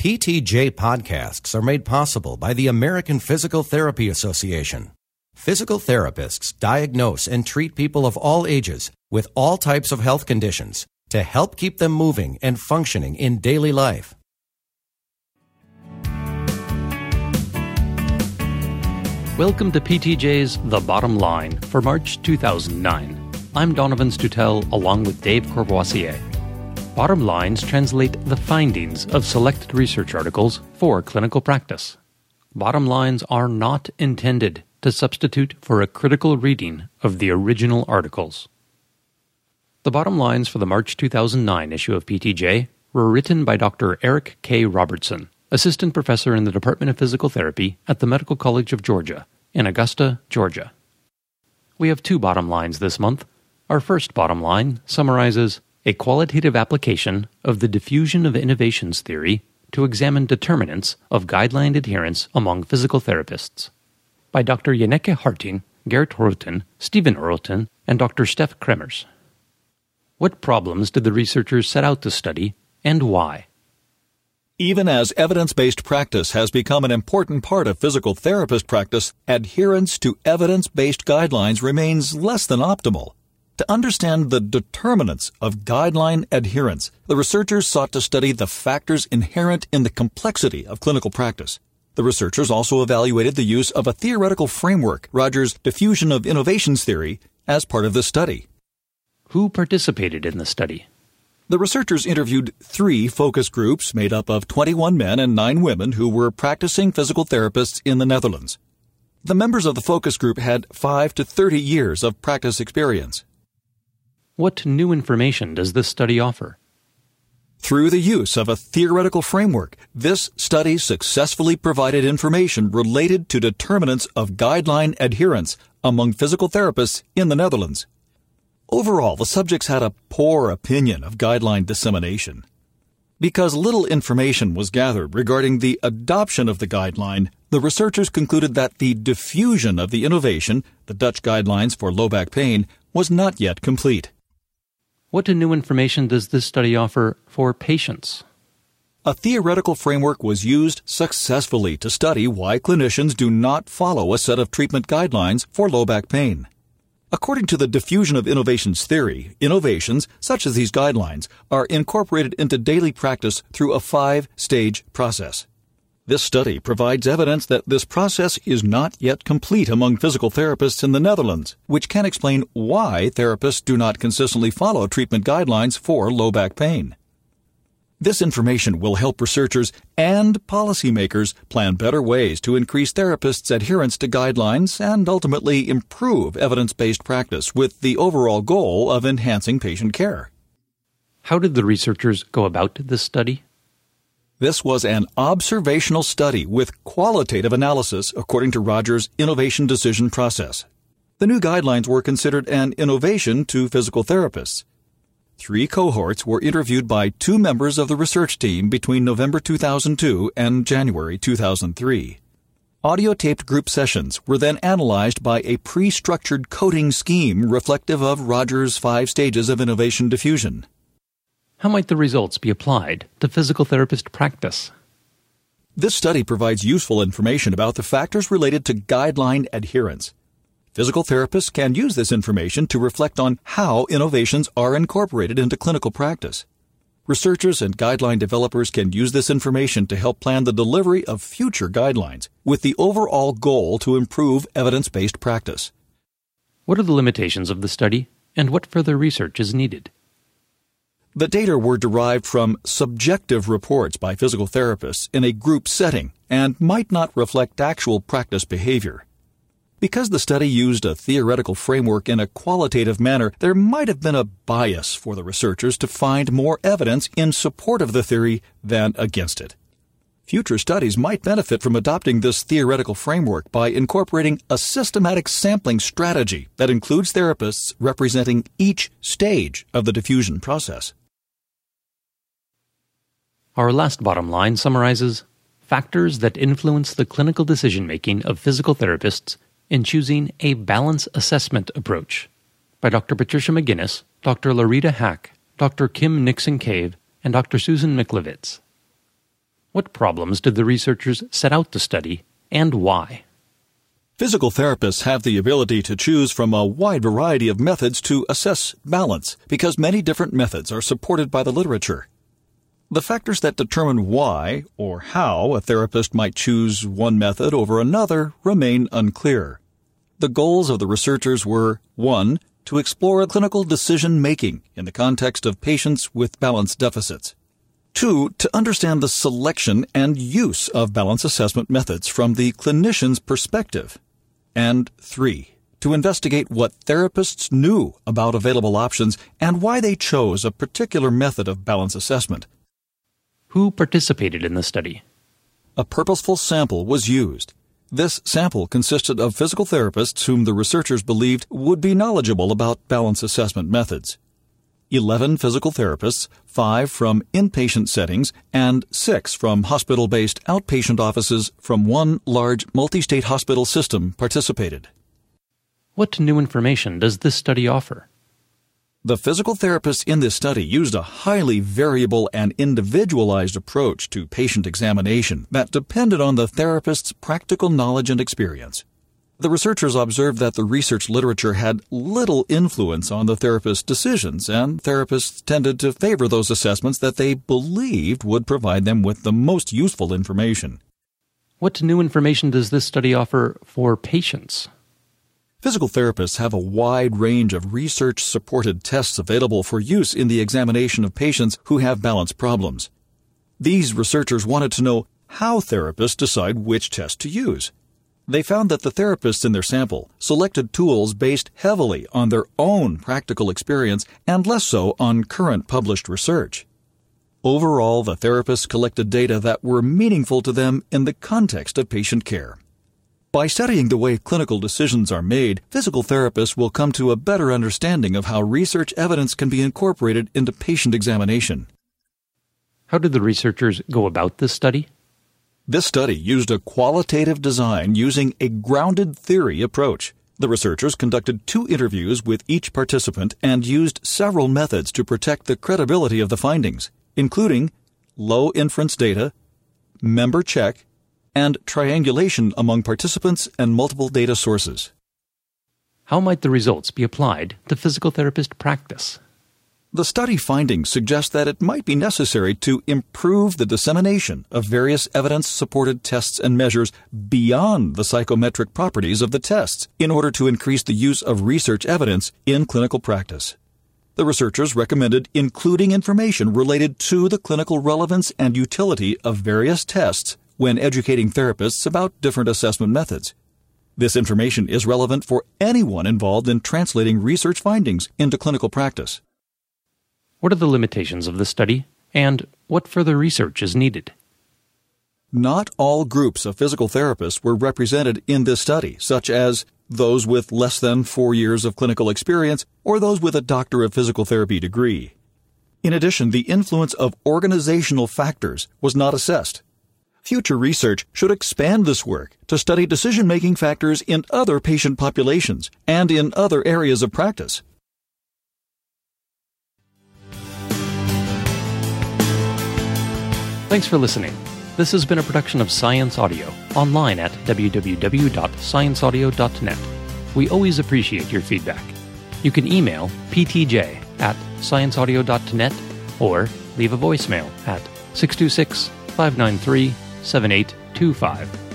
PTJ podcasts are made possible by the American Physical Therapy Association. Physical therapists diagnose and treat people of all ages with all types of health conditions to help keep them moving and functioning in daily life. Welcome to PTJ's The Bottom Line for March 2009. I'm Donovan Stutel along with Dave Courvoisier. Bottom lines translate the findings of selected research articles for clinical practice. Bottom lines are not intended to substitute for a critical reading of the original articles. The bottom lines for the March 2009 issue of PTJ were written by Dr. Eric K. Robertson, Assistant Professor in the Department of Physical Therapy at the Medical College of Georgia in Augusta, Georgia. We have two bottom lines this month. Our first bottom line summarizes a qualitative application of the diffusion of innovations theory to examine determinants of guideline adherence among physical therapists. By Dr. Janneke Harting, Gert Horten, Stephen Orleton, and Dr. Steph Kremers. What problems did the researchers set out to study, and why? Even as evidence based practice has become an important part of physical therapist practice, adherence to evidence based guidelines remains less than optimal. To understand the determinants of guideline adherence, the researchers sought to study the factors inherent in the complexity of clinical practice. The researchers also evaluated the use of a theoretical framework, Rogers' diffusion of innovations theory, as part of the study. Who participated in the study? The researchers interviewed three focus groups made up of 21 men and 9 women who were practicing physical therapists in the Netherlands. The members of the focus group had 5 to 30 years of practice experience. What new information does this study offer? Through the use of a theoretical framework, this study successfully provided information related to determinants of guideline adherence among physical therapists in the Netherlands. Overall, the subjects had a poor opinion of guideline dissemination. Because little information was gathered regarding the adoption of the guideline, the researchers concluded that the diffusion of the innovation, the Dutch guidelines for low back pain, was not yet complete. What new information does this study offer for patients? A theoretical framework was used successfully to study why clinicians do not follow a set of treatment guidelines for low back pain. According to the diffusion of innovations theory, innovations, such as these guidelines, are incorporated into daily practice through a five stage process. This study provides evidence that this process is not yet complete among physical therapists in the Netherlands, which can explain why therapists do not consistently follow treatment guidelines for low back pain. This information will help researchers and policymakers plan better ways to increase therapists' adherence to guidelines and ultimately improve evidence based practice with the overall goal of enhancing patient care. How did the researchers go about this study? This was an observational study with qualitative analysis according to Rogers' innovation decision process. The new guidelines were considered an innovation to physical therapists. Three cohorts were interviewed by two members of the research team between November 2002 and January 2003. Audio taped group sessions were then analyzed by a pre structured coding scheme reflective of Rogers' five stages of innovation diffusion. How might the results be applied to physical therapist practice? This study provides useful information about the factors related to guideline adherence. Physical therapists can use this information to reflect on how innovations are incorporated into clinical practice. Researchers and guideline developers can use this information to help plan the delivery of future guidelines with the overall goal to improve evidence based practice. What are the limitations of the study, and what further research is needed? The data were derived from subjective reports by physical therapists in a group setting and might not reflect actual practice behavior. Because the study used a theoretical framework in a qualitative manner, there might have been a bias for the researchers to find more evidence in support of the theory than against it. Future studies might benefit from adopting this theoretical framework by incorporating a systematic sampling strategy that includes therapists representing each stage of the diffusion process. Our last bottom line summarizes factors that influence the clinical decision making of physical therapists in choosing a balance assessment approach by Dr. Patricia McGinnis, Dr. Laurita Hack, Dr. Kim Nixon Cave, and Dr. Susan Michlovitz. What problems did the researchers set out to study, and why? Physical therapists have the ability to choose from a wide variety of methods to assess balance because many different methods are supported by the literature. The factors that determine why or how a therapist might choose one method over another remain unclear. The goals of the researchers were 1. To explore clinical decision making in the context of patients with balance deficits. Two, to understand the selection and use of balance assessment methods from the clinician's perspective. And three, to investigate what therapists knew about available options and why they chose a particular method of balance assessment. Who participated in the study? A purposeful sample was used. This sample consisted of physical therapists whom the researchers believed would be knowledgeable about balance assessment methods. 11 physical therapists, 5 from inpatient settings, and 6 from hospital based outpatient offices from one large multi state hospital system participated. What new information does this study offer? The physical therapists in this study used a highly variable and individualized approach to patient examination that depended on the therapist's practical knowledge and experience. The researchers observed that the research literature had little influence on the therapist's decisions, and therapists tended to favor those assessments that they believed would provide them with the most useful information. What new information does this study offer for patients? Physical therapists have a wide range of research supported tests available for use in the examination of patients who have balance problems. These researchers wanted to know how therapists decide which test to use. They found that the therapists in their sample selected tools based heavily on their own practical experience and less so on current published research. Overall, the therapists collected data that were meaningful to them in the context of patient care. By studying the way clinical decisions are made, physical therapists will come to a better understanding of how research evidence can be incorporated into patient examination. How did the researchers go about this study? This study used a qualitative design using a grounded theory approach. The researchers conducted two interviews with each participant and used several methods to protect the credibility of the findings, including low inference data, member check, and triangulation among participants and multiple data sources. How might the results be applied to physical therapist practice? The study findings suggest that it might be necessary to improve the dissemination of various evidence supported tests and measures beyond the psychometric properties of the tests in order to increase the use of research evidence in clinical practice. The researchers recommended including information related to the clinical relevance and utility of various tests when educating therapists about different assessment methods. This information is relevant for anyone involved in translating research findings into clinical practice. What are the limitations of the study, and what further research is needed? Not all groups of physical therapists were represented in this study, such as those with less than four years of clinical experience or those with a Doctor of Physical Therapy degree. In addition, the influence of organizational factors was not assessed. Future research should expand this work to study decision making factors in other patient populations and in other areas of practice. Thanks for listening. This has been a production of Science Audio, online at www.scienceaudio.net. We always appreciate your feedback. You can email ptj at scienceaudio.net or leave a voicemail at 626 593 7825.